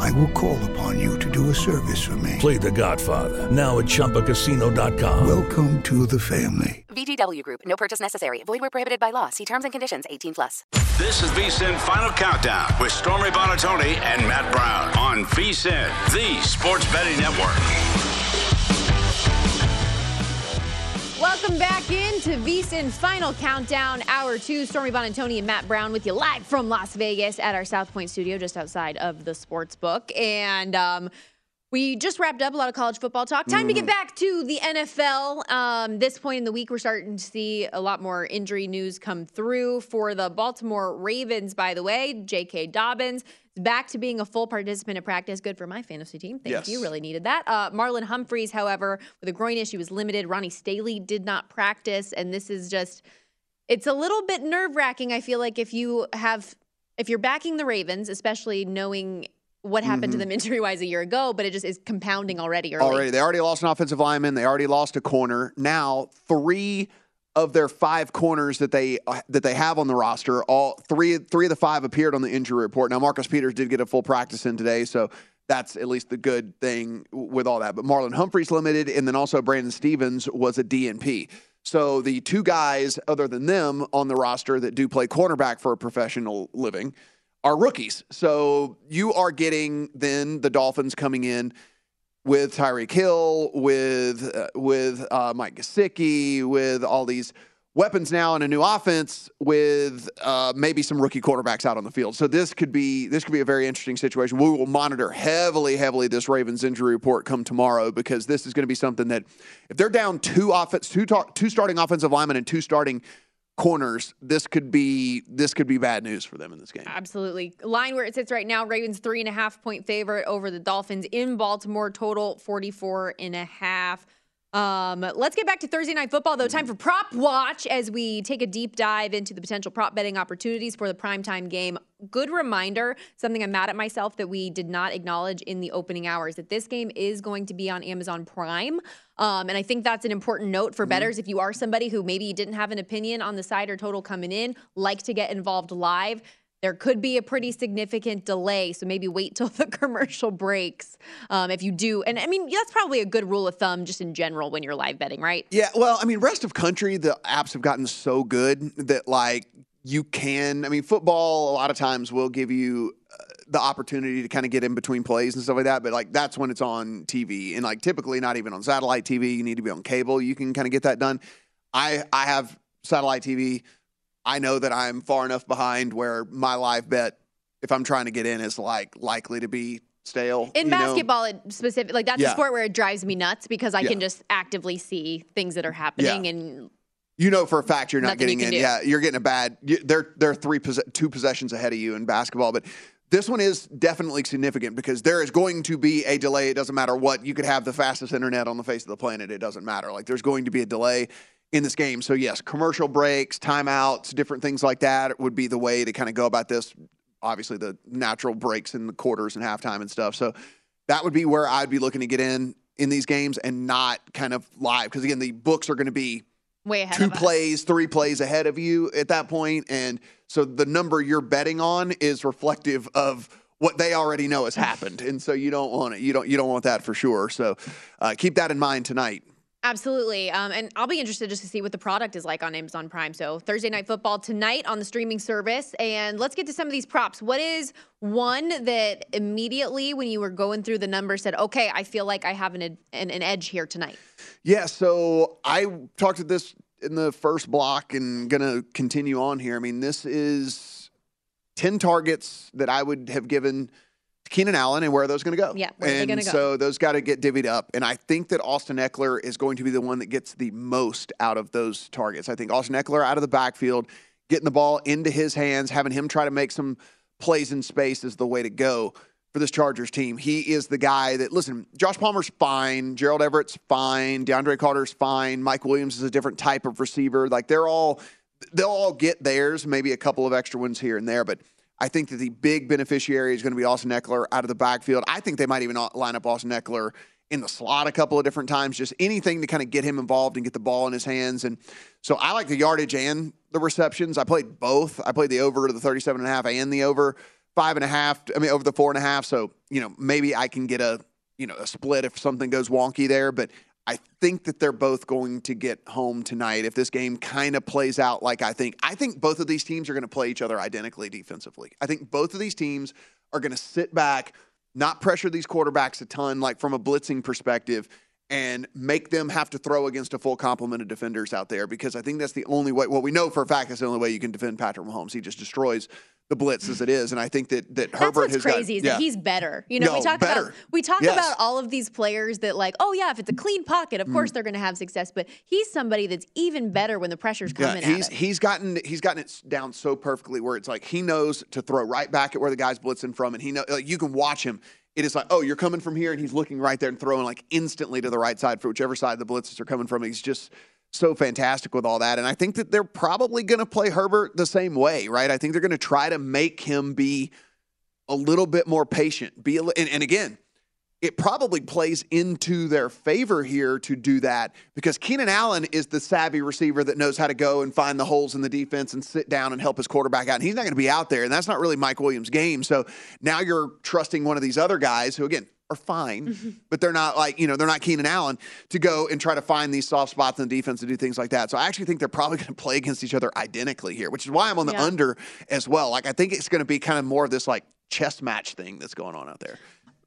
I will call upon you to do a service for me. Play The Godfather now at ChumbaCasino.com. Welcome to the family. VGW Group. No purchase necessary. Void where prohibited by law. See terms and conditions. 18 plus. This is VSIN Final Countdown with Stormy Buonantony and Matt Brown on VSIN, the Sports Betting Network. Welcome back into VSIN Final Countdown, Hour 2. Stormy Buonantony and Matt Brown with you live from Las Vegas at our South Point studio just outside of the sports book. And um, we just wrapped up a lot of college football talk. Time mm. to get back to the NFL. Um, this point in the week, we're starting to see a lot more injury news come through for the Baltimore Ravens, by the way. J.K. Dobbins back to being a full participant in practice. Good for my fantasy team. Thank yes. you. Really needed that. Uh, Marlon Humphreys, however, with a groin issue, was limited. Ronnie Stanley did not practice. And this is just, it's a little bit nerve wracking. I feel like if you have, if you're backing the Ravens, especially knowing what happened mm-hmm. to them injury wise a year ago, but it just is compounding already. Early. Already. They already lost an offensive lineman. They already lost a corner. Now, three of their five corners that they uh, that they have on the roster, all three three of the five appeared on the injury report. Now Marcus Peters did get a full practice in today, so that's at least the good thing with all that. But Marlon Humphreys limited, and then also Brandon Stephens was a DNP. So the two guys other than them on the roster that do play cornerback for a professional living are rookies. So you are getting then the Dolphins coming in with Tyreek Hill, with uh, with uh, Mike Gesicki, with all these weapons now in a new offense with uh, maybe some rookie quarterbacks out on the field. So this could be this could be a very interesting situation. We will monitor heavily, heavily this Ravens injury report come tomorrow because this is going to be something that if they're down two offense, two, two starting offensive linemen and two starting corners, this could be this could be bad news for them in this game. Absolutely. Line where it sits right now, Ravens three and a half point favorite over the Dolphins in Baltimore, total 44 and a half. Um, let's get back to Thursday night football, though. Time for prop watch as we take a deep dive into the potential prop betting opportunities for the primetime game. Good reminder, something I'm mad at myself that we did not acknowledge in the opening hours that this game is going to be on Amazon Prime. Um, and I think that's an important note for mm-hmm. bettors. If you are somebody who maybe didn't have an opinion on the side or total coming in, like to get involved live, there could be a pretty significant delay. So maybe wait till the commercial breaks um, if you do. And I mean, that's probably a good rule of thumb just in general when you're live betting, right? Yeah. Well, I mean, rest of country, the apps have gotten so good that like you can, I mean, football a lot of times will give you the opportunity to kind of get in between plays and stuff like that. But like that's when it's on TV and like typically not even on satellite TV. You need to be on cable. You can kind of get that done. I I have satellite TV I know that I'm far enough behind where my live bet, if I'm trying to get in, is like likely to be stale. In you know? basketball, it specific like that's Yeah. a sport where it drives me nuts because I Yeah. can just actively see things that are happening Yeah. and you know for a fact you're not Nothing you getting in. do. Yeah, you're getting a bad. You, they're they're three two possessions ahead of you in basketball, but this one is definitely significant because there is going to be a delay. It doesn't matter what. You could have the fastest internet on the face of the planet. It doesn't matter. Like there's going to be a delay in this game. So yes, commercial breaks, timeouts, different things like that would be the way to kind of go about this. Obviously, the natural breaks in the quarters and halftime and stuff. So that would be where I'd be looking to get in in these games and not kind of live because again, the books are going to be way ahead two plays, three plays ahead of you at that point, and so the number you're betting on is reflective of what they already know has happened, and so you don't want it. You don't. You don't want that for sure. So uh, keep that in mind tonight. Absolutely. Um, and I'll be interested just to see what the product is like on Amazon Prime. So Thursday night football tonight on the streaming service. And let's get to some of these props. What is one that immediately when you were going through the numbers said, okay, I feel like I have an, an, an edge here tonight? Yeah. So I talked to this in the first block, and gonna continue on here. I mean, this is ten targets that I would have given. To Keenan Allen and where are those going to go? Yeah, where are they and go? so those got to get divvied up. And I think that Austin Ekeler is going to be the one that gets the most out of those targets. I think Austin Ekeler out of the backfield, getting the ball into his hands, having him try to make some plays in space is the way to go for this Chargers team. He is the guy that, listen, Josh Palmer's fine. Gerald Everett's fine. DeAndre Carter's fine. Mike Williams is a different type of receiver. Like they're all, they'll all get theirs, maybe a couple of extra ones here and there. But I think that the big beneficiary is going to be Austin Ekeler out of the backfield. I think they might even line up Austin Ekeler in the slot a couple of different times, just anything to kind of get him involved and get the ball in his hands. And so I like the yardage and the receptions. I played both. I played the over to the 37 and a half and the over five and a half. I mean, over the four and a half. So, you know, maybe I can get a, you know, a split if something goes wonky there. But I think that they're both going to get home tonight if this game kind of plays out like I think. I think both of these teams are going to play each other identically defensively. I think both of these teams are going to sit back, not pressure these quarterbacks a ton, like from a blitzing perspective, and make them have to throw against a full complement of defenders out there because I think that's the only way. Well, we know for a fact that's the only way you can defend Patrick Mahomes. He just destroys the blitz as it is, and I think that that That's Herbert what's has crazy got, is yeah. that he's better. You know, we talk better. about we talk Yes. about all of these players that like, oh yeah, if it's a clean pocket, of Mm. course they're going to have success. But he's somebody that's even better when the pressure's coming Yeah, he's he's gotten he's gotten it down so perfectly where it's like he knows to throw right back at where the guy's blitzing from, and he know like you can watch him. It is like, oh, you're coming from here, and he's looking right there and throwing like instantly to the right side for whichever side the blitzes are coming from. He's just so fantastic with all that, and I think that they're probably going to play Herbert the same way, right? I think they're going to try to make him be a little bit more patient. Be a, and, and again, it probably plays into their favor here to do that because Keenan Allen is the savvy receiver that knows how to go and find the holes in the defense and sit down and help his quarterback out. And he's not going to be out there, and that's not really Mike Williams' game. So now you're trusting one of these other guys who, again, are fine, but they're not like, you know, they're not Keenan Allen to go and try to find these soft spots in the defense to do things like that. So I actually think they're probably going to play against each other identically here, which is why I'm on the Yeah. under as well. Like, I think it's going to be kind of more of this like chess match thing that's going on out there.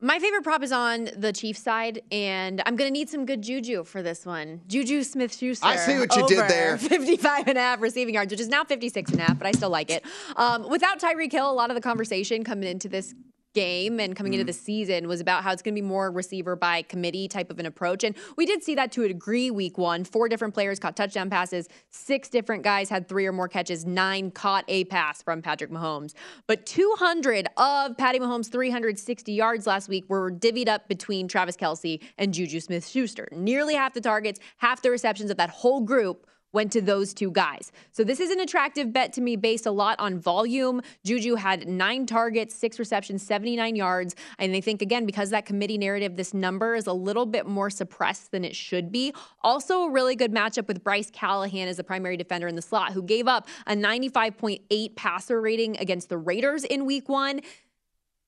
My favorite prop is on the Chiefs side, and I'm going to need some good juju for this one. Juju Smith Schuster. I see what you did there. 55 and a half receiving yards, which is now 56 and a half, but I still like it. Um, without Tyreek Hill, a lot of the conversation coming into this game and coming Mm. into the season was about how it's going to be more receiver by committee type of an approach. And we did see that to a degree week one. Four different players caught touchdown passes, six different guys had three or more catches, nine caught a pass from Patrick Mahomes. But 200 of Patty Mahomes' 360 yards last week were divvied up between Travis Kelce and Juju Smith Schuster. Nearly half the targets, half the receptions of that whole group went to those two guys. So this is an attractive bet to me based a lot on volume. Juju had nine targets, six receptions, 79 yards. And I think, again, because that committee narrative, this number is a little bit more suppressed than it should be. Also, a really good matchup with Bryce Callahan as the primary defender in the slot, who gave up a 95.8 passer rating against the Raiders in week one.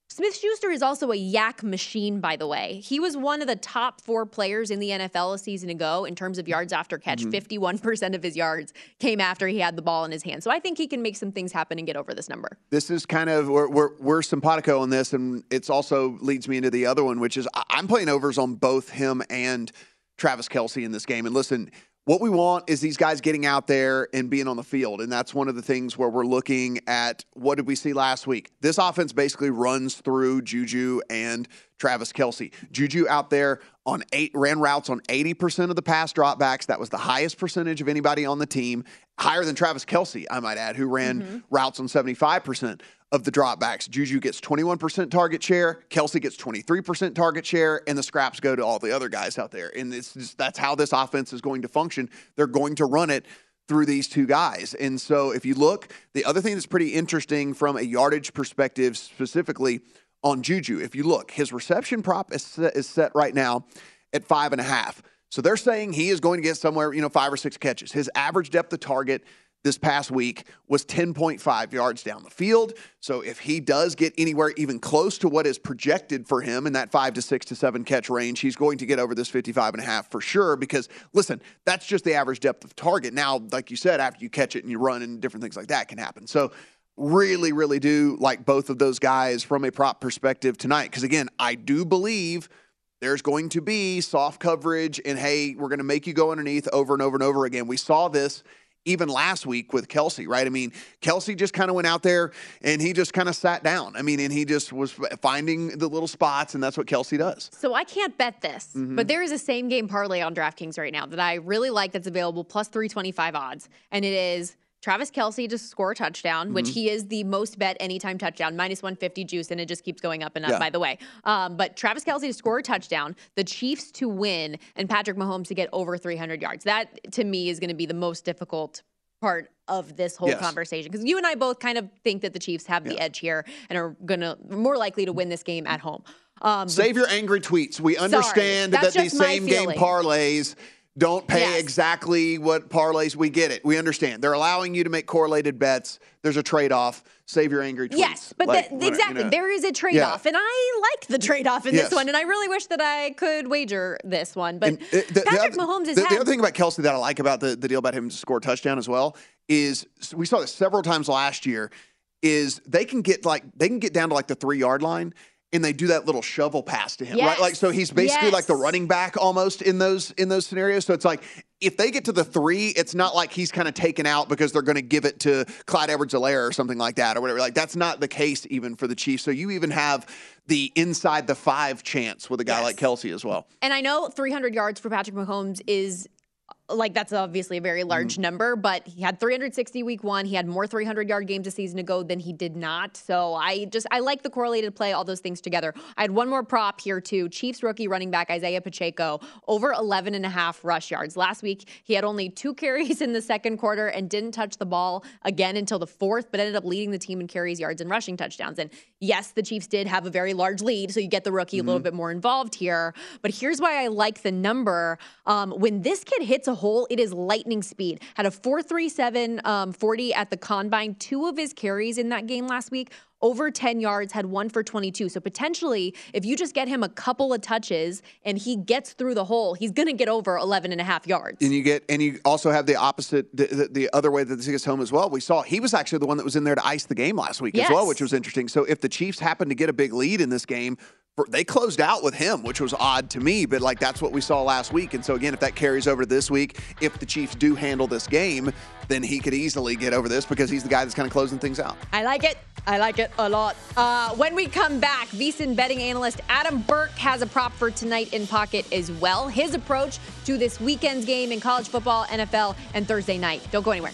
Smith Schuster is also a YAC machine, by the way. He was one of the top four players in the NFL a season ago in terms of yards after catch. Mm-hmm. 51% of his yards came after he had the ball in his hand. So I think he can make some things happen and get over this number. this is kind of we're, we're, we're simpatico on this and it's also leads me into the other one which is i'm playing overs on both him and travis kelce in this game and listen What we want is these guys getting out there and being on the field. And that's one of the things where we're looking at what did we see last week? This offense basically runs through Juju and Travis Kelce. Juju out there on eight ran routes on 80% of the pass dropbacks. That was the highest percentage of anybody on the team, higher than Travis Kelce, I might add, who ran mm-hmm. routes on 75% of the dropbacks. Juju gets 21% target share, Kelce gets 23% target share, and the scraps go to all the other guys out there. And it's just, that's how this offense is going to function. They're going to run it through these two guys. And so if you look, the other thing that's pretty interesting from a yardage perspective, specifically on Juju, if you look, his reception prop is set, is set right now at five and a half. So they're saying he is going to get somewhere, you know, five or six catches. His average depth of target this past week was 10.5 yards down the field. So if he does get anywhere even close to what is projected for him in that five to six to seven catch range, he's going to get over this 55 and a half for sure. Because listen, that's just the average depth of target. Now, like you said, after you catch it and you run and different things like that can happen. So really, really do like both of those guys from a prop perspective tonight. Because again, I do believe there's going to be soft coverage and hey, we're going to make you go underneath over and over and over again. We saw this even last week with Kelce, right? I mean, Kelce just kind of went out there and he just kind of sat down. I mean, and he just was finding the little spots, and that's what Kelce does. So I can't bet this, Mhm. but there is a same game parlay on DraftKings right now that I really like that's available plus 325 odds. And it is Travis Kelce to score a touchdown, which Mhm. he is the most bet anytime touchdown, minus 150 juice, and it just keeps going up and up, Yeah. by the way. Um, but Travis Kelce to score a touchdown, the Chiefs to win, and Patrick Mahomes to get over 300 yards. That, to me, is going to be the most difficult part of this whole Yes. conversation because you and I both kind of think that the Chiefs have the edge here and are going to more likely to win this game at home. Um, Save your angry tweets. We understand that these same game feeling. parlays don't pay Yes. exactly what parlays. We get it. We understand. They're allowing you to make correlated bets. There's a trade off. Save your angry tweets. Yes, but Like, the- you exactly. know. There is a trade off, and I like the trade off in Yes. this one, and I really wish that I could wager this one. But And, uh, the, the Patrick other, Mahomes has the, the other thing about Kelce that I like about the, the deal about him to score a touchdown as well is we saw this several times last year. Is they can get like they can get down to like the three yard line and they do that little shovel pass to him, right? Like so he's basically like the running back almost in those in those scenarios. So it's like if they get to the three, it's not like he's kind of taken out because they're going to give it to Clyde Edwards-Helaire or something like that or whatever. Like that's not the case even for the Chiefs. So you even have the inside the five chance with a guy like Kelce as well. And I know 300 yards for Patrick Mahomes is like that's obviously a very Mm-hmm. large number, but he had 360 week one. He had more 300 yard games a season ago than he did not. So I just I like the correlated play, all those things together. I had one more prop here too. Chiefs rookie running back Isaiah Pacheco over 11 and a half rush yards. Last week he had only two carries in the second quarter and didn't touch the ball again until the fourth, but ended up leading the team in carries, yards, and rushing touchdowns. And yes, the Chiefs did have a very large lead, so you get the rookie a little bit more involved here. But here's why I like the number. Um, when this kid hits a hole, it is lightning speed. Had a 437 um, 40 at the combine. Two of his carries in that game last week, over 10 yards, had one for 22. So potentially, if you just get him a couple of touches and he gets through the hole, he's going to get over 11 and a half yards. And you get, and you also have the opposite, the, the, the other way that this gets home as well. We saw he was actually the one that was in there to ice the game last week as well, which was interesting. So if the Chiefs happen to get a big lead in this game, they closed out with him, which was odd to me, but like that's what we saw last week. And so again, if that carries over to this week, if the Chiefs do handle this game, then he could easily get over this because he's the guy that's kind of closing things out. I like it. I like it a lot. Uh, when we come back, VSiN betting analyst Adam Burke has a prop for tonight in pocket as well. His approach to this weekend's game in college football, NFL, and Thursday night. Don't go anywhere.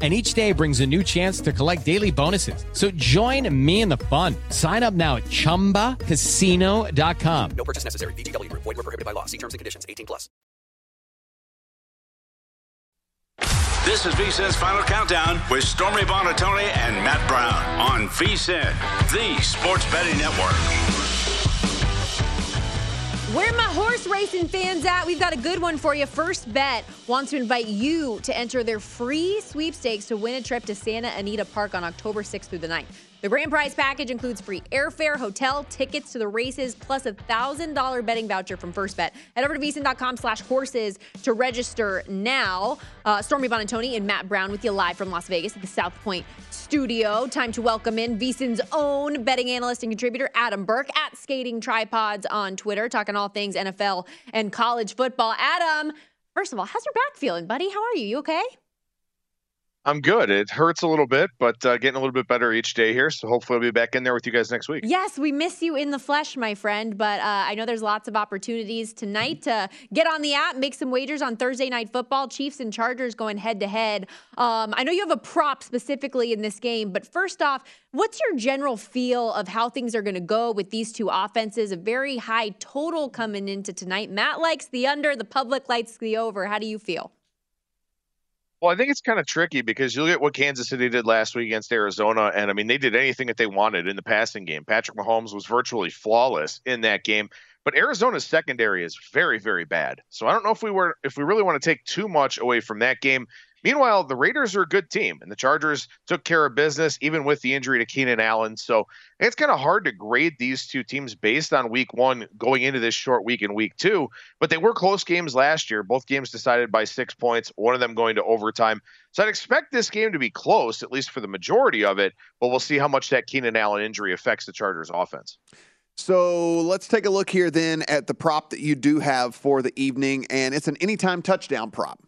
and each day brings a new chance to collect daily bonuses. So join me in the fun. Sign up now at ChumbaCasino.com. No purchase necessary. VGW. Void were prohibited by law. See terms and conditions. 18 plus. This is VSIN's Final Countdown with Stormy Buonantony and Matt Brown on VSIN, the sports betting network. Where my horse racing fans at? We've got a good one for you. First Bet wants to invite you to enter their free sweepstakes to win a trip to Santa Anita Park on October 6th through the 9th. The grand prize package includes free airfare, hotel, tickets to the races, plus a $1,000 betting voucher from First Bet. Head over to vsin.com slash horses to register now. Uh, Stormy Buonantony and Matt Brown with you live from Las Vegas at the South Point studio. Time to welcome in VSIN's own betting analyst and contributor, Adam Burke, at Skating Tripods on Twitter, talking all things NFL and college football. Adam, first of all, how's your back feeling, buddy? How are you? You okay? I'm good. It hurts a little bit, but uh, getting a little bit better each day here. So hopefully I'll be back in there with you guys next week. Yes, we miss you in the flesh, my friend. But uh, I know there's lots of opportunities tonight to get on the app, make some wagers on Thursday night football. Chiefs and Chargers going head to head. Um, I know you have a prop specifically in this game, but first off, what's your general feel of how things are going to go with these two offenses? A very high total coming into tonight. Matt likes the under, the public likes the over. How do you feel? Well, I think it's kind of tricky because you look at what Kansas City did last week against Arizona, and I mean, they did anything that they wanted in the passing game. Patrick Mahomes was virtually flawless in that game, but Arizona's secondary is very, very bad. So I don't know if we were if we really want to take too much away from that game. Meanwhile, the Raiders are a good team, and the Chargers took care of business even with the injury to Keenan Allen. So it's kind of hard to grade these two teams based on week one going into this short week in week two. But they were close games last year, both games decided by six points, one of them going to overtime. So I'd expect this game to be close, at least for the majority of it, but we'll see how much that Keenan Allen injury affects the Chargers offense. So let's take a look here then at the prop that you do have for the evening, and it's an anytime touchdown prop.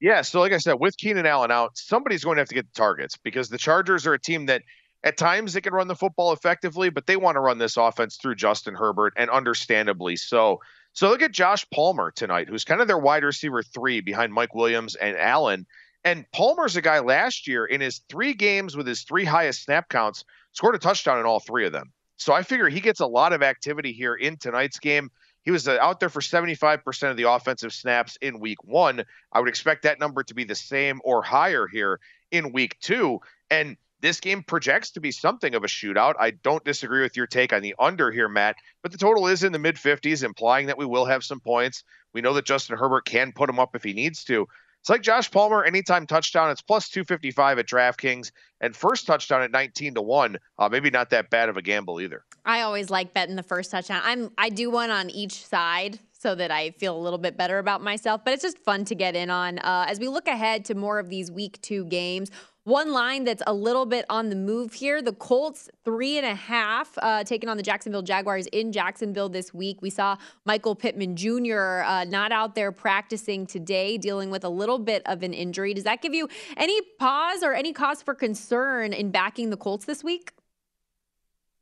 Yeah, so like I said, with Keenan Allen out, somebody's going to have to get the targets because the Chargers are a team that at times they can run the football effectively, but they want to run this offense through Justin Herbert, and understandably so. So look at Josh Palmer tonight, who's kind of their wide receiver three behind Mike Williams and Allen. And Palmer's a guy last year in his three games with his three highest snap counts, scored a touchdown in all three of them. So I figure he gets a lot of activity here in tonight's game. He was uh, out there for 75% of the offensive snaps in week one. I would expect that number to be the same or higher here in week two. And this game projects to be something of a shootout. I don't disagree with your take on the under here, Matt, but the total is in the mid 50s, implying that we will have some points. We know that Justin Herbert can put them up if he needs to. It's like Josh Palmer, anytime touchdown, it's plus 255 at DraftKings, and first touchdown at 19 to 1. Uh, maybe not that bad of a gamble either. I always like betting the first touchdown. I'm I do one on each side so that I feel a little bit better about myself, but it's just fun to get in on. Uh, as we look ahead to more of these week two games, one line that's a little bit on the move here the Colts, three and a half, uh, taking on the Jacksonville Jaguars in Jacksonville this week. We saw Michael Pittman Jr. Uh, not out there practicing today, dealing with a little bit of an injury. Does that give you any pause or any cause for concern in backing the Colts this week?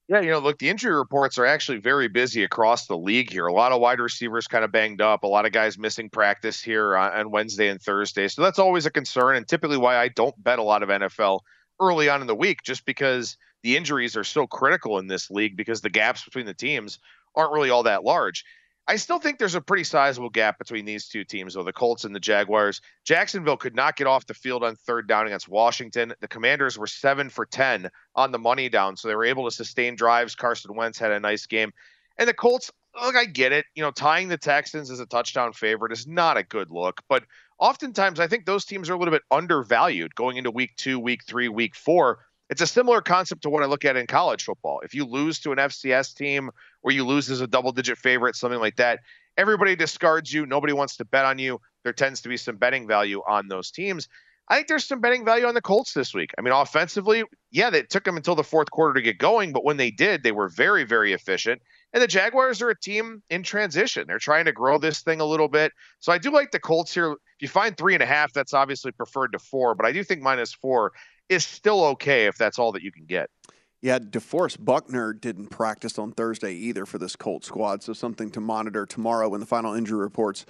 Yeah, you know, look, the injury reports are actually very busy across the league here. A lot of wide receivers kind of banged up, a lot of guys missing practice here on, Wednesday and Thursday. So that's always a concern, and typically why I don't bet a lot of NFL early on in the week, just because the injuries are so critical in this league because the gaps between the teams aren't really all that large. I still think there's a pretty sizable gap between these two teams, though the Colts and the Jaguars. Jacksonville could not get off the field on third down against Washington. The Commanders were seven for 10 on the money down, so they were able to sustain drives. Carson Wentz had a nice game. And the Colts, look, I get it. You know, tying the Texans as a touchdown favorite is not a good look, but oftentimes I think those teams are a little bit undervalued going into week two, week three, week four it's a similar concept to what I look at in college football. If you lose to an FCS team or you lose as a double digit favorite, something like that, everybody discards you. Nobody wants to bet on you. There tends to be some betting value on those teams. I think there's some betting value on the Colts this week. I mean, offensively, yeah, it took them until the fourth quarter to get going, but when they did, they were very, very efficient. And the Jaguars are a team in transition. They're trying to grow this thing a little bit. So I do like the Colts here. If you find three and a half, that's obviously preferred to four, but I do think minus four is still okay if that's all that you can get. Yeah, DeForest Buckner didn't practice on Thursday either for this Colt squad, so something to monitor tomorrow when the final injury reports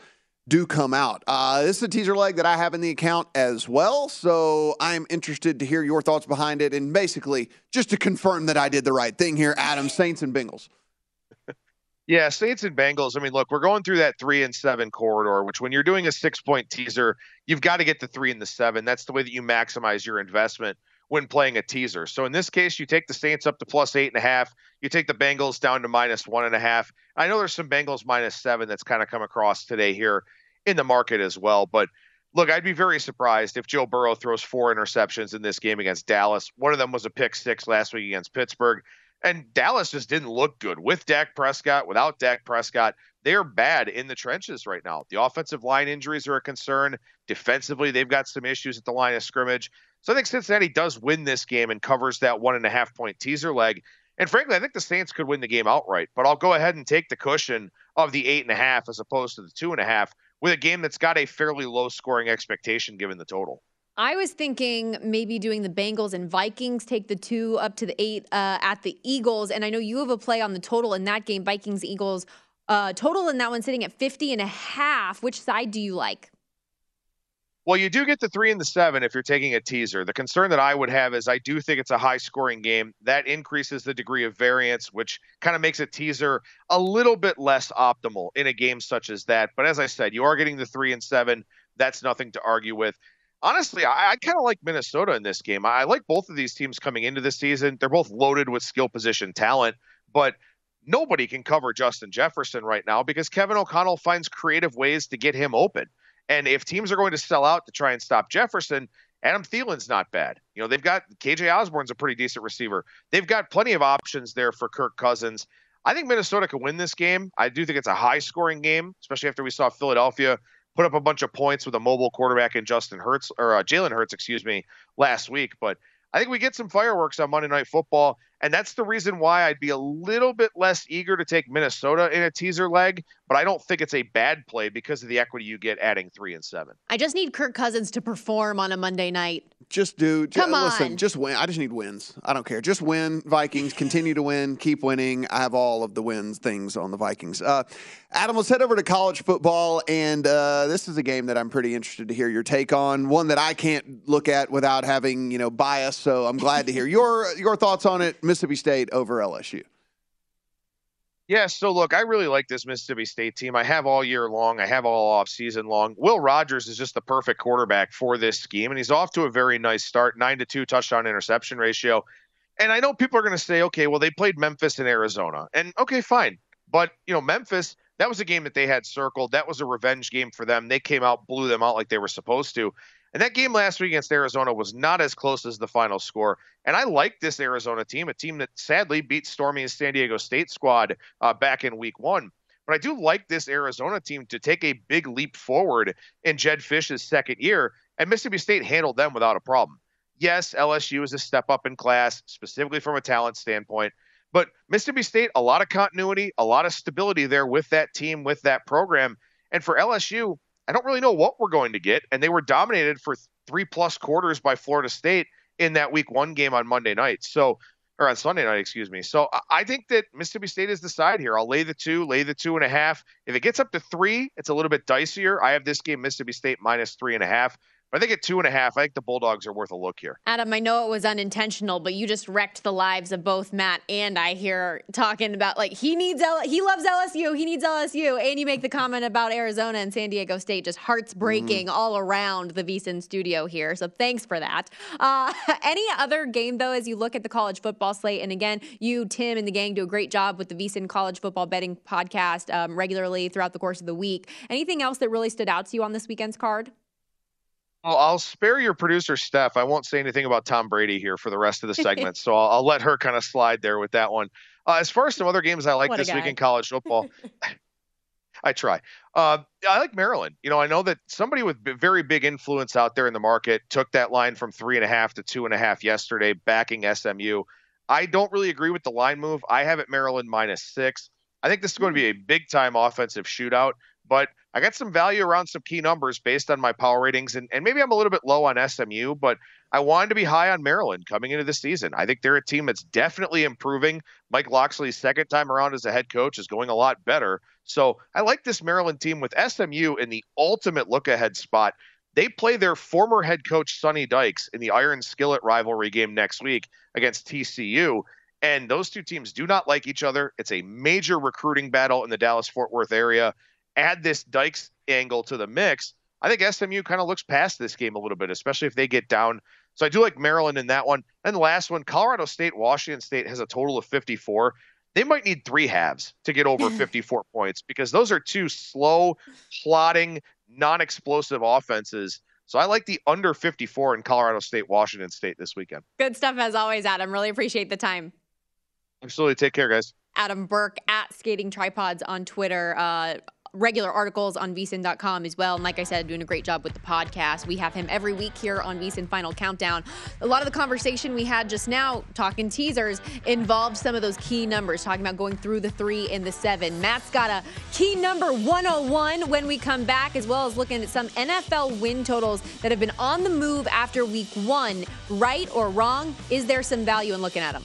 do come out. Uh, this is a teaser leg that I have in the account as well, so I'm interested to hear your thoughts behind it. And basically, just to confirm that I did the right thing here, Adam, Saints and Bengals. Yeah, Saints and Bengals. I mean, look, we're going through that three and seven corridor, which when you're doing a six point teaser, you've got to get the three and the seven. That's the way that you maximize your investment when playing a teaser. So in this case, you take the Saints up to plus eight and a half. You take the Bengals down to minus one and a half. I know there's some Bengals minus seven that's kind of come across today here in the market as well. But look, I'd be very surprised if Joe Burrow throws four interceptions in this game against Dallas. One of them was a pick six last week against Pittsburgh. And Dallas just didn't look good with Dak Prescott, without Dak Prescott. They're bad in the trenches right now. The offensive line injuries are a concern. Defensively, they've got some issues at the line of scrimmage. So I think Cincinnati does win this game and covers that one and a half point teaser leg. And frankly, I think the Saints could win the game outright, but I'll go ahead and take the cushion of the eight and a half as opposed to the two and a half with a game that's got a fairly low scoring expectation given the total. I was thinking maybe doing the Bengals and Vikings, take the two up to the eight uh, at the Eagles. And I know you have a play on the total in that game, Vikings, Eagles. Uh, total in that one sitting at 50 and a half. Which side do you like? Well, you do get the three and the seven if you're taking a teaser. The concern that I would have is I do think it's a high scoring game. That increases the degree of variance, which kind of makes a teaser a little bit less optimal in a game such as that. But as I said, you are getting the three and seven. That's nothing to argue with honestly, I, I kind of like Minnesota in this game. I like both of these teams coming into the season. They're both loaded with skill position talent, but nobody can cover Justin Jefferson right now because Kevin O'Connell finds creative ways to get him open. And if teams are going to sell out to try and stop Jefferson, Adam Thielen's not bad. You know, they've got KJ Osborn's a pretty decent receiver. They've got plenty of options there for Kirk Cousins. I think Minnesota can win this game. I do think it's a high scoring game, especially after we saw Philadelphia put up a bunch of points with a mobile quarterback in Justin Hurts or uh, Jalen Hurts, excuse me, last week. But I think we get some fireworks on Monday Night Football. And that's the reason why I'd be a little bit less eager to take Minnesota in a teaser leg, but I don't think it's a bad play because of the equity you get adding three and seven. I just need Kirk Cousins to perform on a Monday night. Just do. Come just, on. Listen, just win. I just need wins. I don't care. Just win. Vikings continue to win. Keep winning. I have all of the wins things on the Vikings. Uh, Adam, let's head over to college football, and uh, this is a game that I'm pretty interested to hear your take on. One that I can't look at without having you know bias. So I'm glad to hear your your thoughts on it. Mississippi State over LSU. Yeah, so look, I really like this Mississippi State team. I have all year long. I have all off season long. Will Rogers is just the perfect quarterback for this scheme, and he's off to a very nice start. Nine to two touchdown interception ratio. And I know people are going to say, okay, well, they played Memphis and Arizona, and okay, fine. But you know, Memphis, that was a game that they had circled. That was a revenge game for them. They came out, blew them out like they were supposed to. And that game last week against Arizona was not as close as the final score. And I like this Arizona team, a team that sadly beat Stormy's San Diego State squad uh, back in week one. But I do like this Arizona team to take a big leap forward in Jedd Fisch's second year. And Mississippi State handled them without a problem. Yes, LSU is a step up in class, specifically from a talent standpoint. But Mississippi State, a lot of continuity, a lot of stability there with that team, with that program. And for LSU, I don't really know what we're going to get. And they were dominated for three plus quarters by Florida State in that week one game on Monday night. So, or on Sunday night, excuse me. So I think that Mississippi State is the side here. I'll lay the two, lay the two and a half. If it gets up to three, it's a little bit dicier. I have this game Mississippi State minus three and a half. I think at two and a half, I think the Bulldogs are worth a look here. Adam, I know it was unintentional, but you just wrecked the lives of both Matt and I here talking about like he needs L- he loves LSU, he needs LSU, and you make the comment about Arizona and San Diego State, just hearts breaking mm. all around the VSIN studio here. So thanks for that. Uh, any other game though, as you look at the college football slate, and again, you Tim and the gang do a great job with the VSIN college football betting podcast um, regularly throughout the course of the week. Anything else that really stood out to you on this weekend's card? Well, I'll spare your producer, Steph. I won't say anything about Tom Brady here for the rest of the segment, so I'll, I'll, let her kind of slide there with that one. Uh, as far as some other games I like this week in college football, I try. Uh, I like Maryland. You know, I know that somebody with very big influence out there in the market took that line from three and a half to two and a half yesterday, backing SMU. I don't really agree with the line move. I have it Maryland minus six. I think this is going to be a big time offensive shootout, but I got some value around some key numbers based on my power ratings, and, and maybe I'm a little bit low on SMU, but I wanted to be high on Maryland coming into the season. I think they're a team that's definitely improving. Mike Locksley's second time around as a head coach is going a lot better. So I like this Maryland team with SMU in the ultimate look ahead spot. They play their former head coach, Sonny Dykes, in the Iron Skillet rivalry game next week against TCU. And those two teams do not like each other. It's a major recruiting battle in the Dallas Fort Worth area add this Dykes angle to the mix, I think SMU kind of looks past this game a little bit, especially if they get down. So I do like Maryland in that one. And the last one, Colorado State, Washington State has a total of 54. They might need three halves to get over 54 points because those are two slow, plotting, non explosive offenses. So I like the under 54 in Colorado State, Washington State this weekend. Good stuff as always, Adam. Really appreciate the time. Absolutely. Take care, guys. Adam Burke at Skating Tripods on Twitter. Uh, regular articles on vsin.com as well. And like I said, doing a great job with the podcast. We have him every week here on VSIN Final Countdown. A lot of the conversation we had just now, talking teasers, involved some of those key numbers, talking about going through the three and the seven. Matt's got a key number 101 when we come back, as well as looking at some NFL win totals that have been on the move after week one. Right or wrong? Is there some value in looking at them?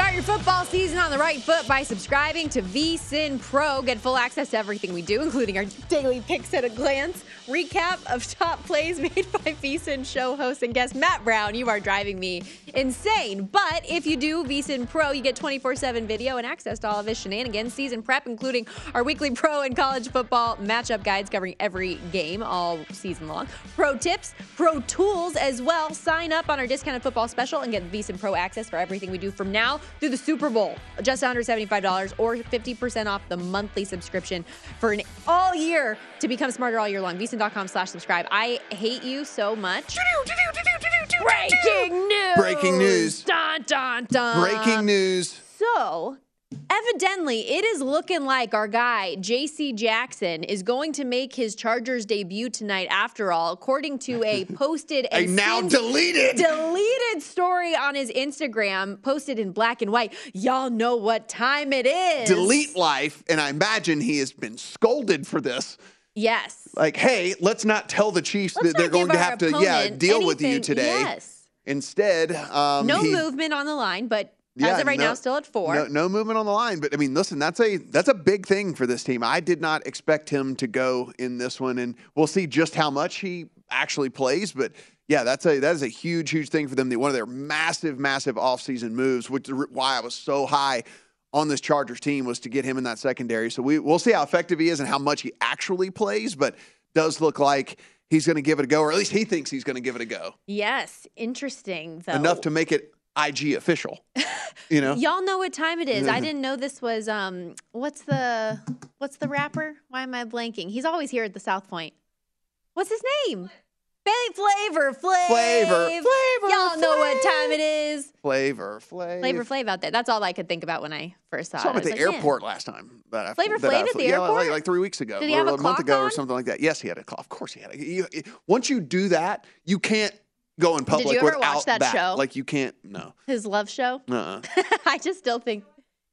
Start your football season on the right foot by subscribing to VSIN Pro. Get full access to everything we do, including our daily picks at a glance, recap of top plays made by VSIN show host and guest Matt Brown. You are driving me insane. But if you do VSIN Pro, you get 24 7 video and access to all of his shenanigans, season prep, including our weekly pro and college football matchup guides covering every game all season long, pro tips, pro tools as well. Sign up on our discounted football special and get VSIN Pro access for everything we do from now through the Super Bowl, just under $75 or 50% off the monthly subscription for an all year to become smarter all year long. VSIN.com slash subscribe. I hate you so much. Breaking news. Breaking news. Dun, dun, dun. Breaking news. So, Evidently, it is looking like our guy, JC Jackson, is going to make his Chargers debut tonight after all, according to a posted and a now deleted deleted story on his Instagram, posted in black and white. Y'all know what time it is. Delete life, and I imagine he has been scolded for this. Yes. Like, hey, let's not tell the Chiefs let's that they're going to have to, yeah, deal anything. with you today. Yes. Instead, um, no he, movement on the line, but yeah, As of right no, now, still at four. No, no, movement on the line. But I mean, listen, that's a that's a big thing for this team. I did not expect him to go in this one, and we'll see just how much he actually plays. But yeah, that's a that is a huge, huge thing for them. One of their massive, massive offseason moves, which is why I was so high on this Chargers team was to get him in that secondary. So we we'll see how effective he is and how much he actually plays. But does look like he's going to give it a go, or at least he thinks he's going to give it a go. Yes, interesting though. Enough to make it IG official. You know, y'all know what time it is. I didn't know this was um. What's the what's the rapper? Why am I blanking? He's always here at the South Point. What's his name? Flavor Flav. Flavor. Flavor. Y'all know what time it is. Flavor Flav. Flavor Flav out there. That's all I could think about when I first saw, saw it. him at the like, airport last time. That I, Flavor Flav at the yeah, airport? Like, like, three weeks ago. Did he have or a, a month ago on? or something like that. Yes, he had a clock. Of course he had a. You, once you do that, you can't go in public Did you ever without watch that, show? Like you can't. No. His love show. Uh-uh. I just still think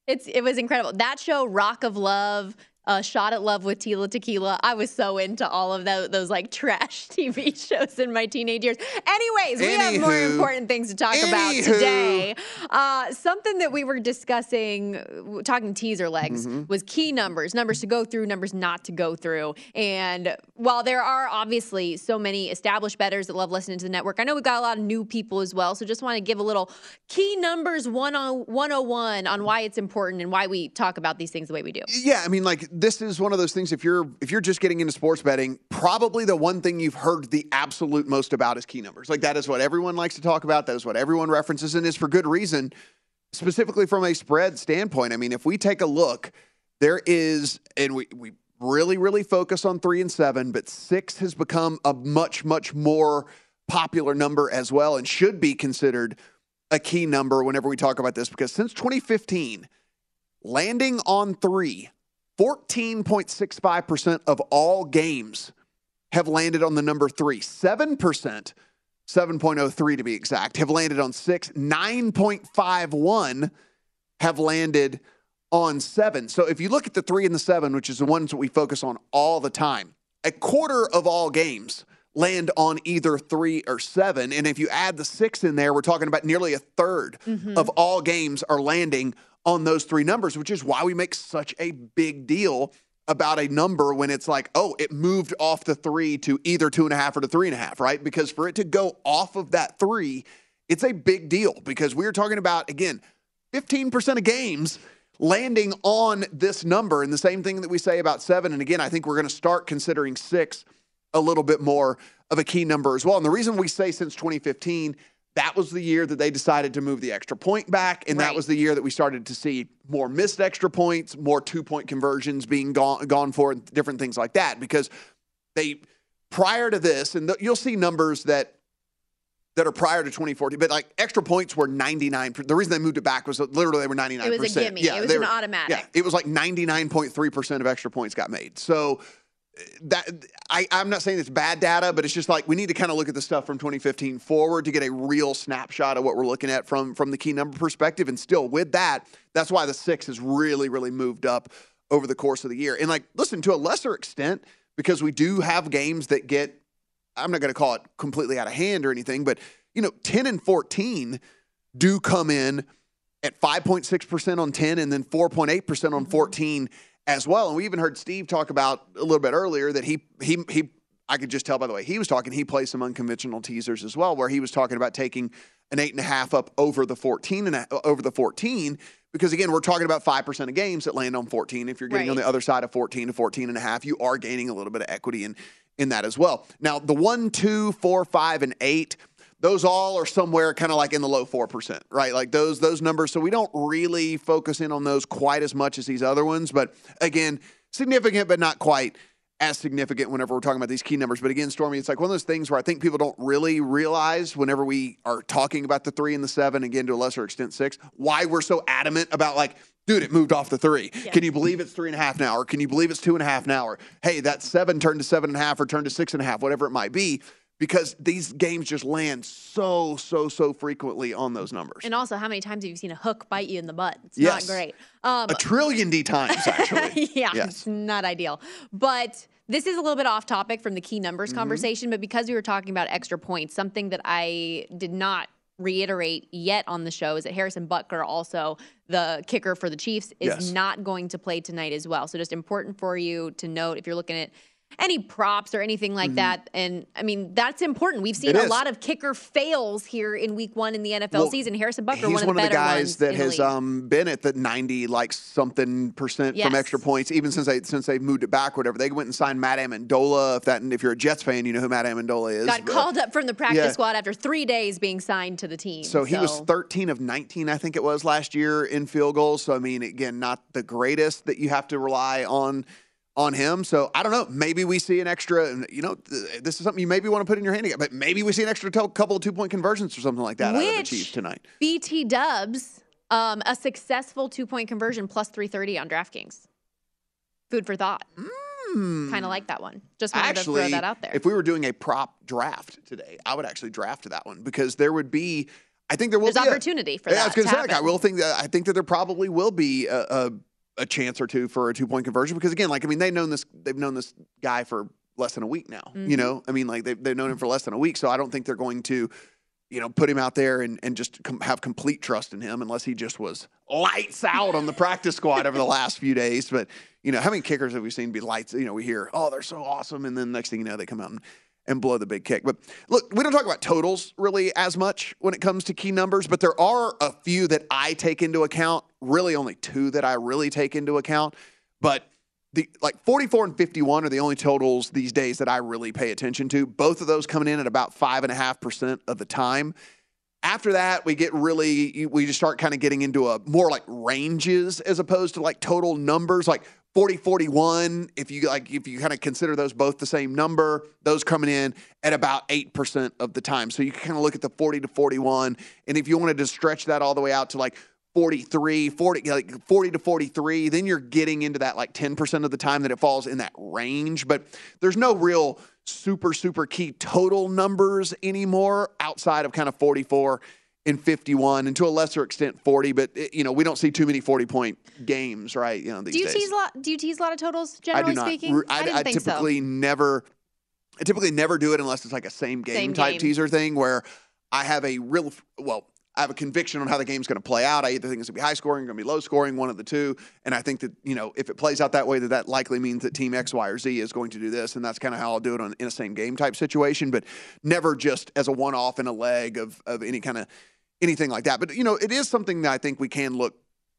it's it was incredible. That show, Rock of Love. Uh, Shot at Love with Tila Tequila. I was so into all of those, those like trash TV shows in my teenage years. Anyways, we have more important things to talk about today. Uh, something that we were discussing, talking teaser legs, Mm-hmm. was key numbers, numbers to go through, numbers not to go through. And while there are obviously so many established bettors that love listening to the network, I know we've got a lot of new people as well. So just want to give a little key numbers 10- 101 on why it's important and why we talk about these things the way we do. Yeah, I mean, like this is one of those things. If you're if you're just getting into sports betting, probably the one thing you've heard the absolute most about is key numbers. Like that is what everyone likes to talk about. That is what everyone references, and is for good reason. Specifically from a spread standpoint, I mean, if we take a look, there is, and we we really really focus on three and seven, but six has become a much much more popular number as well, and should be considered a key number whenever we talk about this because since 2015 landing on three, 14.65% of all games have landed on the number three. 7%, 7.03 to be exact, have landed on six. 9.51 have landed on seven. So if you look at the three and the seven, which is the ones that we focus on all the time, a quarter of all games land on either three or seven. And if you add the six in there, we're talking about nearly a 3rd Mhm. of all games are landing on those three numbers, which is why we make such a big deal about a number when it's like, oh, it moved off the three to either two and a half or to three and a half, right? Because for it to go off of that three, it's a big deal because we're talking about, again, 15% of games landing on this number. And the same thing that we say about seven. And again, I think we're going to start considering six a little bit more of a key number as well. And the reason we say since 2015, that was the year that they decided to move the extra point back. And that was the year that we started to see more missed extra points, more two point conversions being gone, gone for, and different things like that. Because they, prior to this, and th- you'll see numbers that that are prior to 2014, but like extra points were 99. The reason they moved it back was that literally they were 99%. It was a gimme. Yeah, It was an were- automatic. Yeah, it was like 99.3% of extra points got made. So that I, I'm not saying it's bad data, but it's just like we need to kind of look at the stuff from 2015 forward to get a real snapshot of what we're looking at from from the key number perspective. And still with that, that's why the six has really, really moved up over the course of the year. And like, listen, to a lesser extent, because we do have games that get I'm not going to call it completely out of hand or anything, but you know, 10 and 14 do come in at 5.6% on 10 and then 4.8% on mm-hmm. 14 as well. And we even heard Steve talk about a little bit earlier that he he he I could just tell by the way he was talking, he plays some unconventional teasers as well, where he was talking about taking an eight and a half up over the 14 and a, over the 14. Because again, we're talking about 5% of games that land on 14. If you're getting on the other side of 14 to 14 and a half, you are gaining a little bit of equity in in that as well. Now, the one, two, four, five, and eight, those all are somewhere kind of like in the low four percent, right? Like those those numbers. So we don't really focus in on those quite as much as these other ones. But again, significant, but not quite as significant whenever we're talking about these key numbers. But again, Stormy, it's like one of those things where I think people don't really realize whenever we are talking about the three and the seven, again to a lesser extent six, why we're so adamant about like, dude, it moved off the three. Can you believe it's three and a half now? Or can you believe it's two and a half now? Or hey, that seven turned to seven and a half or turned to six and a half, whatever it might be. Because these games just land so, so, so frequently on those numbers. And also, how many times have you seen a hook bite you in the butt? It's Yes. not great. Um, a trillion D times, actually. yeah, Yes. it's not ideal. But this is a little bit off topic from the key numbers Mm-hmm. conversation, but because we were talking about extra points, something that I did not reiterate yet on the show is that Harrison Butker, also the kicker for the Chiefs, is Yes. not going to play tonight as well. So just important for you to note if you're looking at any props or anything like that. And I mean, that's important. We've seen Mm-hmm. A lot of kicker fails here in week one in the NFL Well, season. Harrison Butker, He's one of the one of the guys that has um, been at the 90 like something percent Yes. from extra points, even since they since they moved it back, whatever. They went and signed Matt Ammendola. If that, if you're a Jets fan, you know who Matt Ammendola is. Got But- called up from the practice yeah. squad after three days being signed to the team. So he was 13 of 19, I think it was last year in field goals. So I mean, again, not the greatest that you have to rely on on him. So I don't know. Maybe we see an extra. You know, th- this is something you maybe want to put in your handicap, but maybe we see an extra couple of two point conversions or something like that out of the Which- Chiefs tonight. BT Dubs, um, a successful two point conversion plus 330 on DraftKings. Food for thought. Kind of like that one. Just wanted actually, to throw that out there. if we were doing a prop draft today, I would actually draft that one because there would be. I think there will There's be a- opportunity for that. yeah, I was going to to say, like, I will think that I think that there probably will be a, a a chance or two for a two point conversion because again, like I mean, they've known this they've known this guy for less than a week now. Mhm. You know, I mean, like they've they've known him for less than a week, so I don't think they're going to, you know, put him out there and and just com- have complete trust in him unless he just was lights out on the practice squad over the last few days. But you know, how many kickers have we seen be lights? You know, we hear, oh, they're so awesome, and then next thing you know, they come out and and blow the big kick. But look, we don't talk about totals really as much when it comes to key numbers, but there are a few that I take into account, really only two that I really take into account. But the like 44 and 51 are the only totals these days that I really pay attention to. Both of those coming in at about five and a half percent of the time. After that, we get really, we just start kind of getting into a more like ranges as opposed to like total numbers. Like 40 41 if you like if you kind of consider those both the same number those coming in at about 8% of the time. So you can kind of look at the 40 to 41 and if you wanted to stretch that all the way out to like 43 40 like 40 to 43 then you're getting into that like 10% of the time that it falls in that range. But there's no real super super key total numbers anymore outside of kind of 44 and 51 and to a lesser extent 40 but it, you know we don't see too many 40 point games right you know these Do you days tease a lot? Do you tease a lot of totals? I Generally do not. speaking, I, I think typically never, I typically never do it unless it's like a same game Same type game. teaser thing where I have a real, well, I have a conviction on how the game's going to play out. I either think it's going to be high scoring, or going to be low scoring, one of the two. And I think that you know if it plays out that way, that that likely means that team X, Y, or Z is going to do this, and that's kind of how I'll do it on in a same game type situation, but never just as a one off in a leg of of any kind of anything like that. But you know, it is something that I think we can look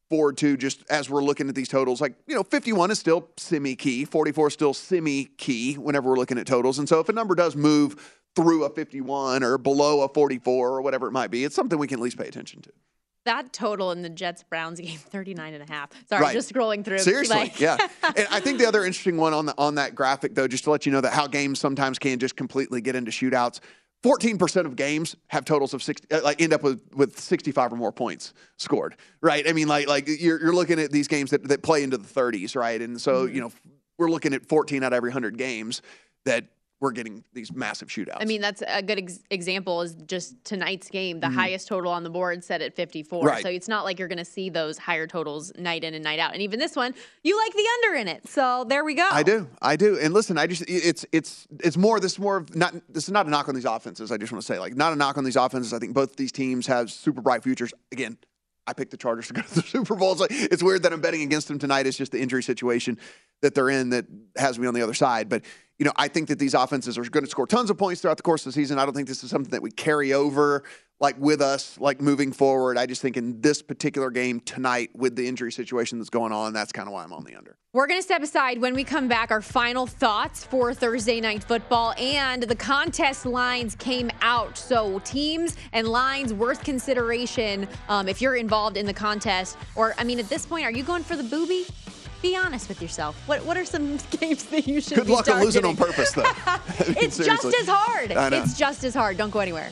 forward to just as we're looking at these totals. Like, you know, 51 is still semi key, 44 is still semi key whenever we're looking at totals. And so if a number does move through a 51 or below a 44 or whatever it might be, it's something we can at least pay attention to. that total in the Jets Browns game 39 and a half. Sorry, Right. just scrolling through. Seriously, like- yeah. And I think the other interesting one on the on that graphic though, just to let you know that how games sometimes can just completely get into shootouts. 14% of games have totals of 60 uh, like end up with with 65 or more points scored right i mean like like you're, you're looking at these games that, that play into the 30s right and so Mm-hmm. you know we're looking at 14 out of every 100 games that we're getting these massive shootouts I mean, that's a good ex- example is just tonight's game. The Mhm. highest total on the board set at 54. Right. So it's not like you're going to see those higher totals night in and night out. And even this one, you like the under in it. So there we go. I do, I do, and listen, I just it's it's it's more this is more of not this is not a knock on these offenses. I just want to say like not a knock on these offenses. I think both these teams have super bright futures. Again, I picked the Chargers to go to the Super Bowl. It's, like, it's weird that I'm betting against them tonight. It's just the injury situation that they're in that has me on the other side. But you know, I think that these offenses are going to score tons of points throughout the course of the season. I don't think this is something that we carry over like with us like moving forward. I just think in this particular game tonight with the injury situation that's going on, that's kind of why I'm on the under. We're going to step aside when we come back. Our final thoughts for Thursday night football and the contest lines came out. So, teams and lines worth consideration um, if you're involved in the contest. Or, I mean, at this point, are you going for the booby? Be honest with yourself. What What are some games that you should Good be luck on losing on purpose, though. I mean, it's just as hard. It's just as hard. Don't go anywhere.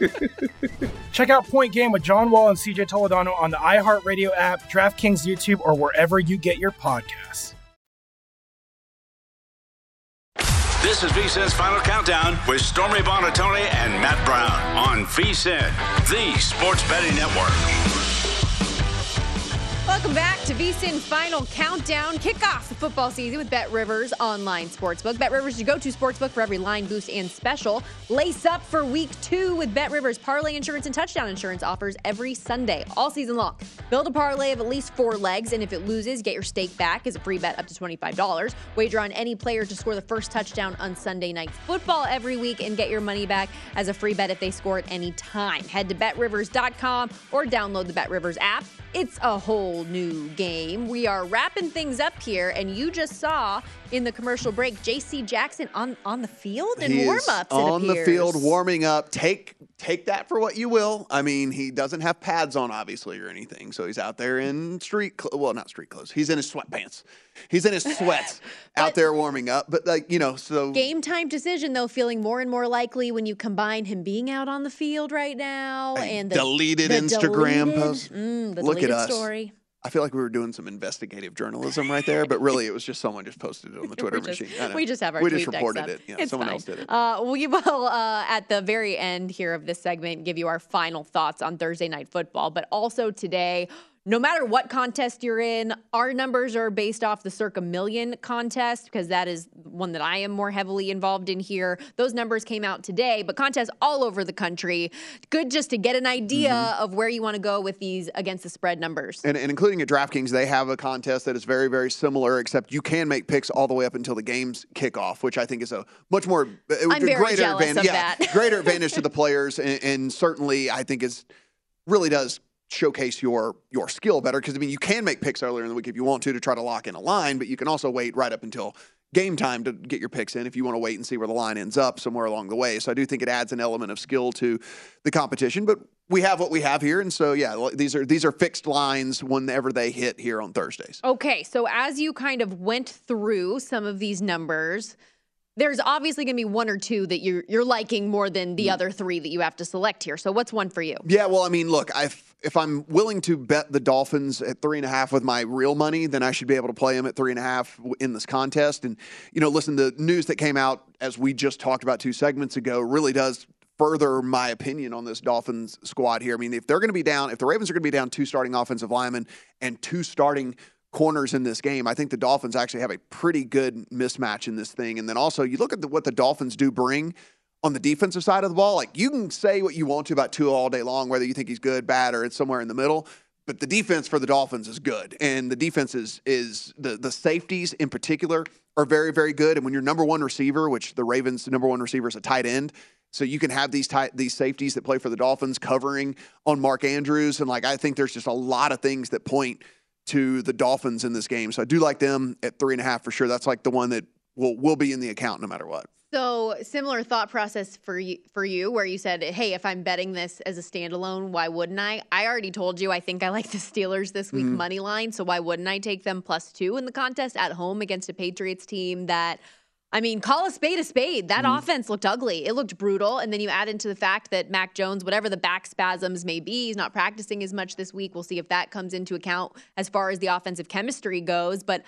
Check out Point Game with John Wall and CJ Toledano on the iHeartRadio app, DraftKings YouTube, or wherever you get your podcasts. This is VSIN's Final Countdown with Stormy Buonantony and Matt Brown on VSIN, the Sports Betting Network. Welcome back to VSIN Final Countdown. Kick off the football season with Bet Rivers Online Sportsbook. Bet Rivers, you go to sportsbook for every line boost and special. Lace up for week two with Bet Rivers Parlay Insurance and Touchdown Insurance offers every Sunday, all season long. Build a parlay of at least four legs, and if it loses, get your stake back as a free bet up to $25. Wager on any player to score the first touchdown on Sunday Night Football every week and get your money back as a free bet if they score at any time. Head to betrivers.com or download the Bet Rivers app. It's a whole new game. We are wrapping things up here, and you just saw in the commercial break J.C. Jackson on on the field in He warm ups. on the field warming up. Take take that for what you will. I mean, he doesn't have pads on, obviously, or anything. So he's out there in street, cl- well, not street clothes. He's in his sweatpants. He's in his sweats out there warming up. But like you know, so Game time decision, though, feeling more and more likely when you combine him being out on the field right now and the deleted the Instagram deleted- post. Mm, the Look at deleted us. story. I feel like we were doing some investigative journalism right there, but really it was just someone just posted it on the Twitter just- machine. We just have our we just reported it. Yeah, someone fine. else did it. Uh, we will, uh, at the very end here of this segment, give you our final thoughts on Thursday Night Football. But also today, no matter what contest you're in, our numbers are based off the Circa Million contest because that is one that I am more heavily involved in here. Those numbers came out today, but contests all over the country. Good just to get an idea Mm-hmm. of where you want to go with these against the spread numbers. And, and including at DraftKings, they have a contest that is very, very similar, except you can make picks all the way up until the games kick off, which I think is a much more I'm very greater jealous advantage. of yeah, that. greater advantage to the players, and, and certainly I think is really does showcase your your skill better because I mean you can make picks earlier in the week if you want to to try to lock in a line, but you can also wait right up until game time to get your picks in if you want to wait and see where the line ends up somewhere along the way. So I do think it adds an element of skill to the competition, but we have what we have here, and so yeah, these are these are fixed lines whenever they hit here on Thursdays. Okay, so as you kind of went through some of these numbers, there's obviously going to be one or two that you're you're liking more than Mm. the other three that you have to select here. So what's one for you? Yeah, well, I mean, look, if if I'm willing to bet the Dolphins at three and a half with my real money, then I should be able to play them at three and a half in this contest. And you know, listen, the news that came out as we just talked about two segments ago really does further my opinion on this Dolphins squad here. I mean, if they're going to be down, if the Ravens are going to be down two starting offensive linemen and two starting corners in this game, I think the Dolphins actually have a pretty good mismatch in this thing. And then also, you look at the, what the Dolphins do bring on the defensive side of the ball. Like you can say what you want to about Tua all day long, whether you think he's good, bad, or it's somewhere in the middle. But the defense for the Dolphins is good, and the defense is is the the safeties in particular are very very good. And when your number one receiver, which the Ravens' number one receiver is a tight end, so you can have these tight these safeties that play for the Dolphins covering on Mark Andrews, and like I think there's just a lot of things that point to the Dolphins in this game. So I do like them at three and a half for sure. That's like the one that will will be in the account no matter what. So similar thought process for you for you where you said, "Hey, if I'm betting this as a standalone, why wouldn't I?" I already told you I think I like the Steelers this week Mm-hmm. Mhm. money line, so why wouldn't I take them plus 2 in the contest at home against a Patriots team that I mean, call a spade a spade. That Mm-hmm. offense looked ugly. It looked brutal. And then you add into the fact that Mac Jones, whatever the back spasms may be, he's not practicing as much this week. We'll see if that comes into account as far as the offensive chemistry goes. But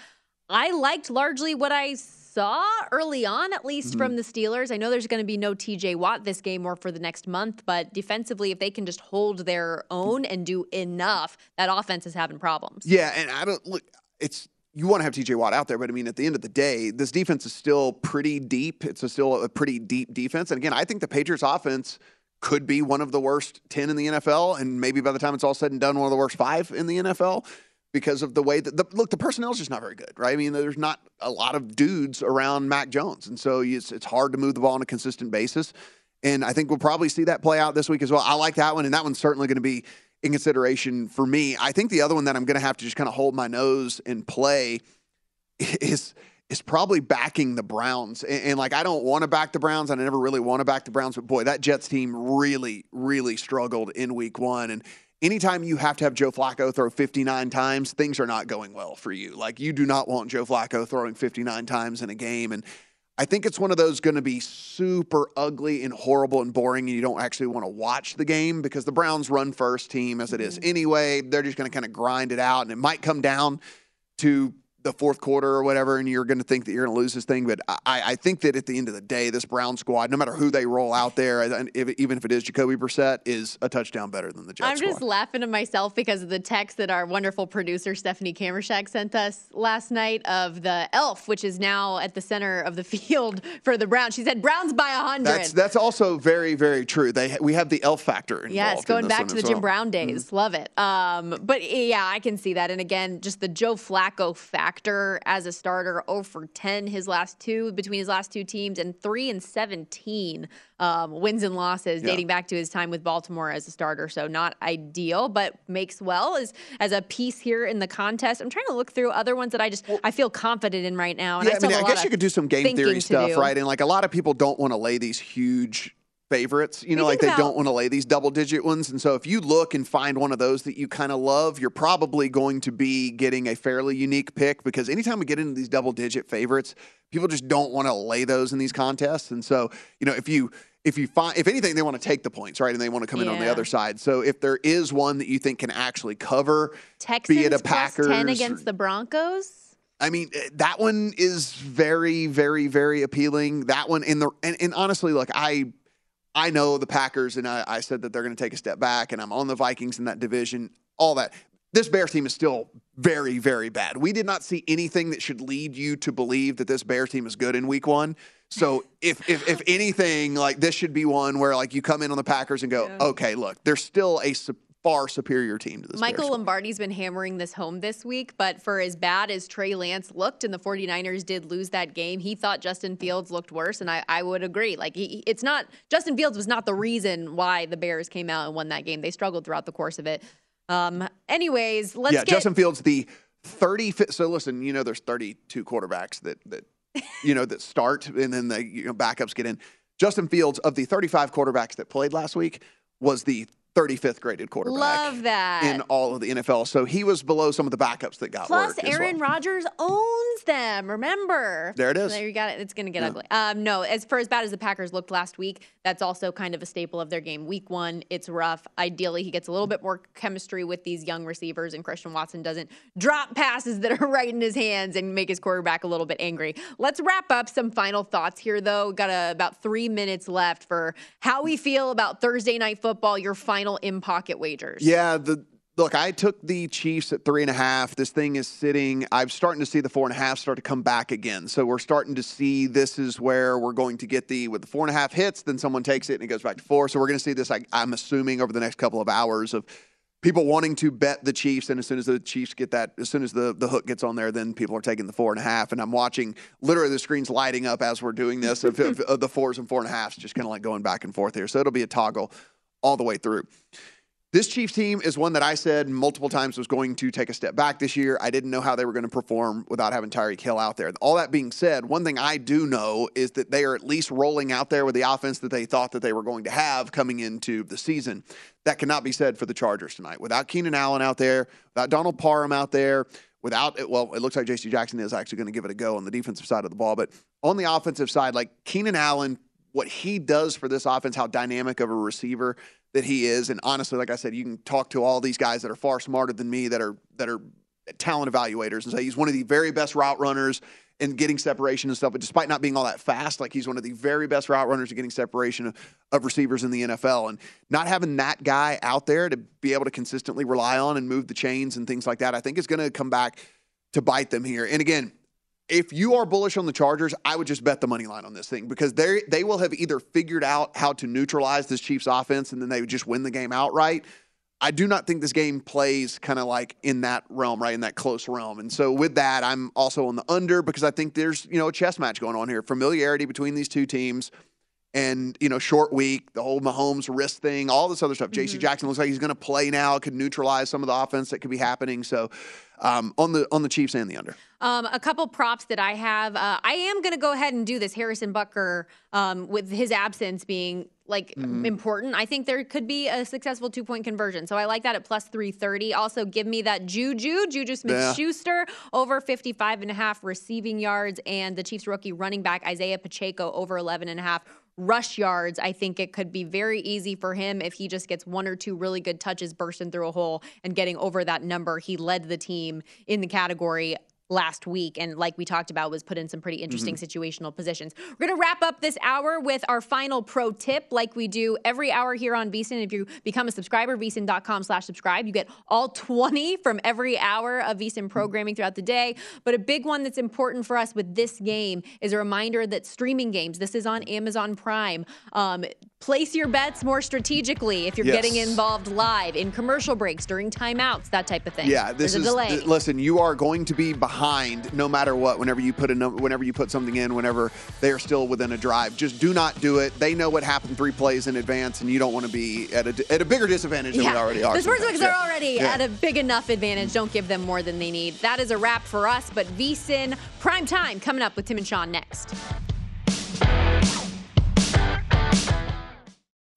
I liked largely what I saw early on, at least Mm-hmm. from the Steelers. I know there's going to be no TJ Watt this game or for the next month, but defensively, if they can just hold their own and do enough, that offense is having problems. Yeah, and I don't look. It's you want to have TJ Watt out there, but I mean, at the end of the day, this defense is still pretty deep. It's a still a pretty deep defense. And again, I think the Patriots offense could be one of the worst 10 in the NFL. And maybe by the time it's all said and done, one of the worst five in the NFL because of the way that the look, the personnel is just not very good, right? I mean, there's not a lot of dudes around Mac Jones. And so it's, it's hard to move the ball on a consistent basis. And I think we'll probably see that play out this week as well. I like that one. And that one's certainly going to be in consideration for me. I think the other one that I'm going to have to just kind of hold my nose and play is is probably backing the Browns. And, and like I don't want to back the Browns, and I never really want to back the Browns, but boy, that Jets team really, really struggled in week one. And anytime you have to have Joe Flacco throw 59 times, things are not going well for you. Like you do not want Joe Flacco throwing 59 times in a game. And I think it's one of those going to be super ugly and horrible and boring, and you don't actually want to watch the game because the Browns run first team as it is mm-hmm. anyway. They're just going to kind of grind it out, and it might come down to the fourth quarter or whatever, and you're going to think that you're going to lose this thing. But I, I think that at the end of the day, this Brown squad, no matter who they roll out there, and if, even if it is Jacoby Brissett, is a touchdown better than the Jets. I'm just laughing to myself because of the text that our wonderful producer Stephanie Kamershak sent us last night of the elf, which is now at the center of the field for the Browns. She said Browns by a hundred. That's that's also very very true. They we have the elf factor. Involved Yes, in going back to the Jim well. Brown days. Love it. Um, but yeah, I can see that. And again, just the Joe Flacco factor as a starter, 0 for 10 his last two between his last two teams, and 3 and 17 um, wins and losses Yeah. dating back to his time with Baltimore as a starter. So not ideal, but makes well as as a piece here in the contest. I'm trying to look through other ones that I just I feel confident in right now. And yeah, I, I mean, I guess you could do some game theory stuff, right? And like a lot of people don't want to lay these huge favorites, you know, like they don't want to lay these double digit ones. And so if you look and find one of those that you kind of love, you're probably going to be getting a fairly unique pick because anytime we get into these double digit favorites, people just don't want to lay those in these contests. And so, you know, if you if you find if anything they want to take the points right and they want to come in on the other side so if there is one that you think can actually cover Texans be it a packers 10 against the Broncos. I mean, eh, that one is very, very, very appealing. That one in the and, and honestly, look, I I know the Packers, and I, I said that they're going to take a step back, and I'm on the Vikings in that division. All that. This Bears team is still very, very bad. We did not see anything that should lead you to believe that this Bears team is good in Week One. So if if, if anything, like this should be one where like you come in on the Packers and go, okay, look, they're still a far superior team to this. Michael Bears Lombardi's been hammering this home this week, but for as bad as Trey Lance looked and the 49ers did lose that game, he thought Justin Fields looked worse. And I, I would agree. Like, he, it's not, Justin Fields was not the reason why the Bears came out and won that game. They struggled throughout the course of it. Um, anyways, let's yeah, get. Justin Fields, the 30. So listen, you know, there's 32 quarterbacks that that you know that start, and then the you know, backups get in. Justin Fields, of the 35 quarterbacks that played last week, was the 35th graded quarterback Love that. in all of the NFL. So he was below some of the backups that got Plus, Aaron well. Rodgers owns them. Remember? There it is. There you got it. It's going to get Yeah. ugly. Um, no, as for as bad as the Packers looked last week, that's also kind of a staple of their game. Week one, it's rough. Ideally, he gets a little bit more chemistry with these young receivers, and Christian Watson doesn't drop passes that are right in his hands and make his quarterback a little bit angry. Let's wrap up some final thoughts here, though. Got a, about three minutes left for how we feel about Thursday night football. Your final in pocket wagers. Yeah, the look, I took the Chiefs at three and a half. This thing is sitting. I'm starting to see the four and a half start to come back again. So we're starting to see this is where we're going to get the with the four and a half hits, then someone takes it and it goes back to four. So we're going to see this. I, I'm assuming over the next couple of hours of people wanting to bet the Chiefs, and as soon as the Chiefs get that, as soon as the the hook gets on there, then people are taking the four and a half. And I'm watching literally the screens lighting up as we're doing this of, of, of the fours and four and a halves, just kind of like going back and forth here. So it'll be a toggle all the way through. This Chiefs team is one that I said multiple times was going to take a step back this year. I didn't know how they were going to perform without having Tyreek Hill out there. All that being said, one thing I do know is that they are at least rolling out there with the offense that they thought that they were going to have coming into the season. That cannot be said for the Chargers tonight. Without Keenan Allen out there, without Donald Parham out there, without it, well, it looks like J.C. Jackson is actually going to give it a go on the defensive side of the ball, but on the offensive side, like Keenan Allen, what he does for this offense, how dynamic of a receiver that he is, and honestly, like I said, you can talk to all these guys that are far smarter than me that are that are talent evaluators and say he's one of the very best route runners and getting separation and stuff. But despite not being all that fast, like he's one of the very best route runners and getting separation of, of receivers in the NFL. And not having that guy out there to be able to consistently rely on and move the chains and things like that, I think is going to come back to bite them here. And again, if you are bullish on the Chargers, I would just bet the money line on this thing because they they will have either figured out how to neutralize this Chiefs offense and then they would just win the game outright. I do not think this game plays kind of like in that realm, right? In that close realm. And so with that, I'm also on the under because I think there's, you know, a chess match going on here. Familiarity between these two teams and, you know, short week, the whole Mahomes wrist thing, all this other stuff. JC Jackson looks like he's going to play now, could neutralize some of the offense that could be happening. So um, on the on the Chiefs and the under. Um, a couple props that I have. Uh, I am going to go ahead and do this Harrison Butker um, with his absence being like Mhm. important. I think there could be a successful two point conversion. So I like that at plus 330. Also, give me that Juju, Juju Smith Yeah. Schuster over 55 and a half receiving yards, and the Chiefs rookie running back Isaiah Pacheco over 11 and a half rush yards. I think it could be very easy for him if he just gets one or two really good touches bursting through a hole and getting over that number. He led the team in the category last week and like we talked about was put in some pretty interesting Mm-hmm. situational positions. We're going to wrap up this hour with our final pro tip like we do every hour here on vsin if you become a subscriber vsin.com slash subscribe. You get all 20 from every hour of vsin programming throughout the day. But a big one that's important for us with this game is a reminder that streaming games this is on amazon prime um, place your bets more strategically if you're Yes. getting involved live in commercial breaks during timeouts that type of thing Yeah, this There's is a delay th- listen. You are going to be behind no matter what. Whenever you put a num- whenever you put something in, whenever they are still within a drive, just do not do it. They know what happened three plays in advance, and you don't want to be at a at a bigger disadvantage than we already are. The sportsbooks sometimes. are already Yeah. at a big enough advantage. Don't give them more than they need. That is a wrap for us. But VSIN prime time coming up with Tim and Sean next.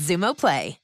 Xumo Play.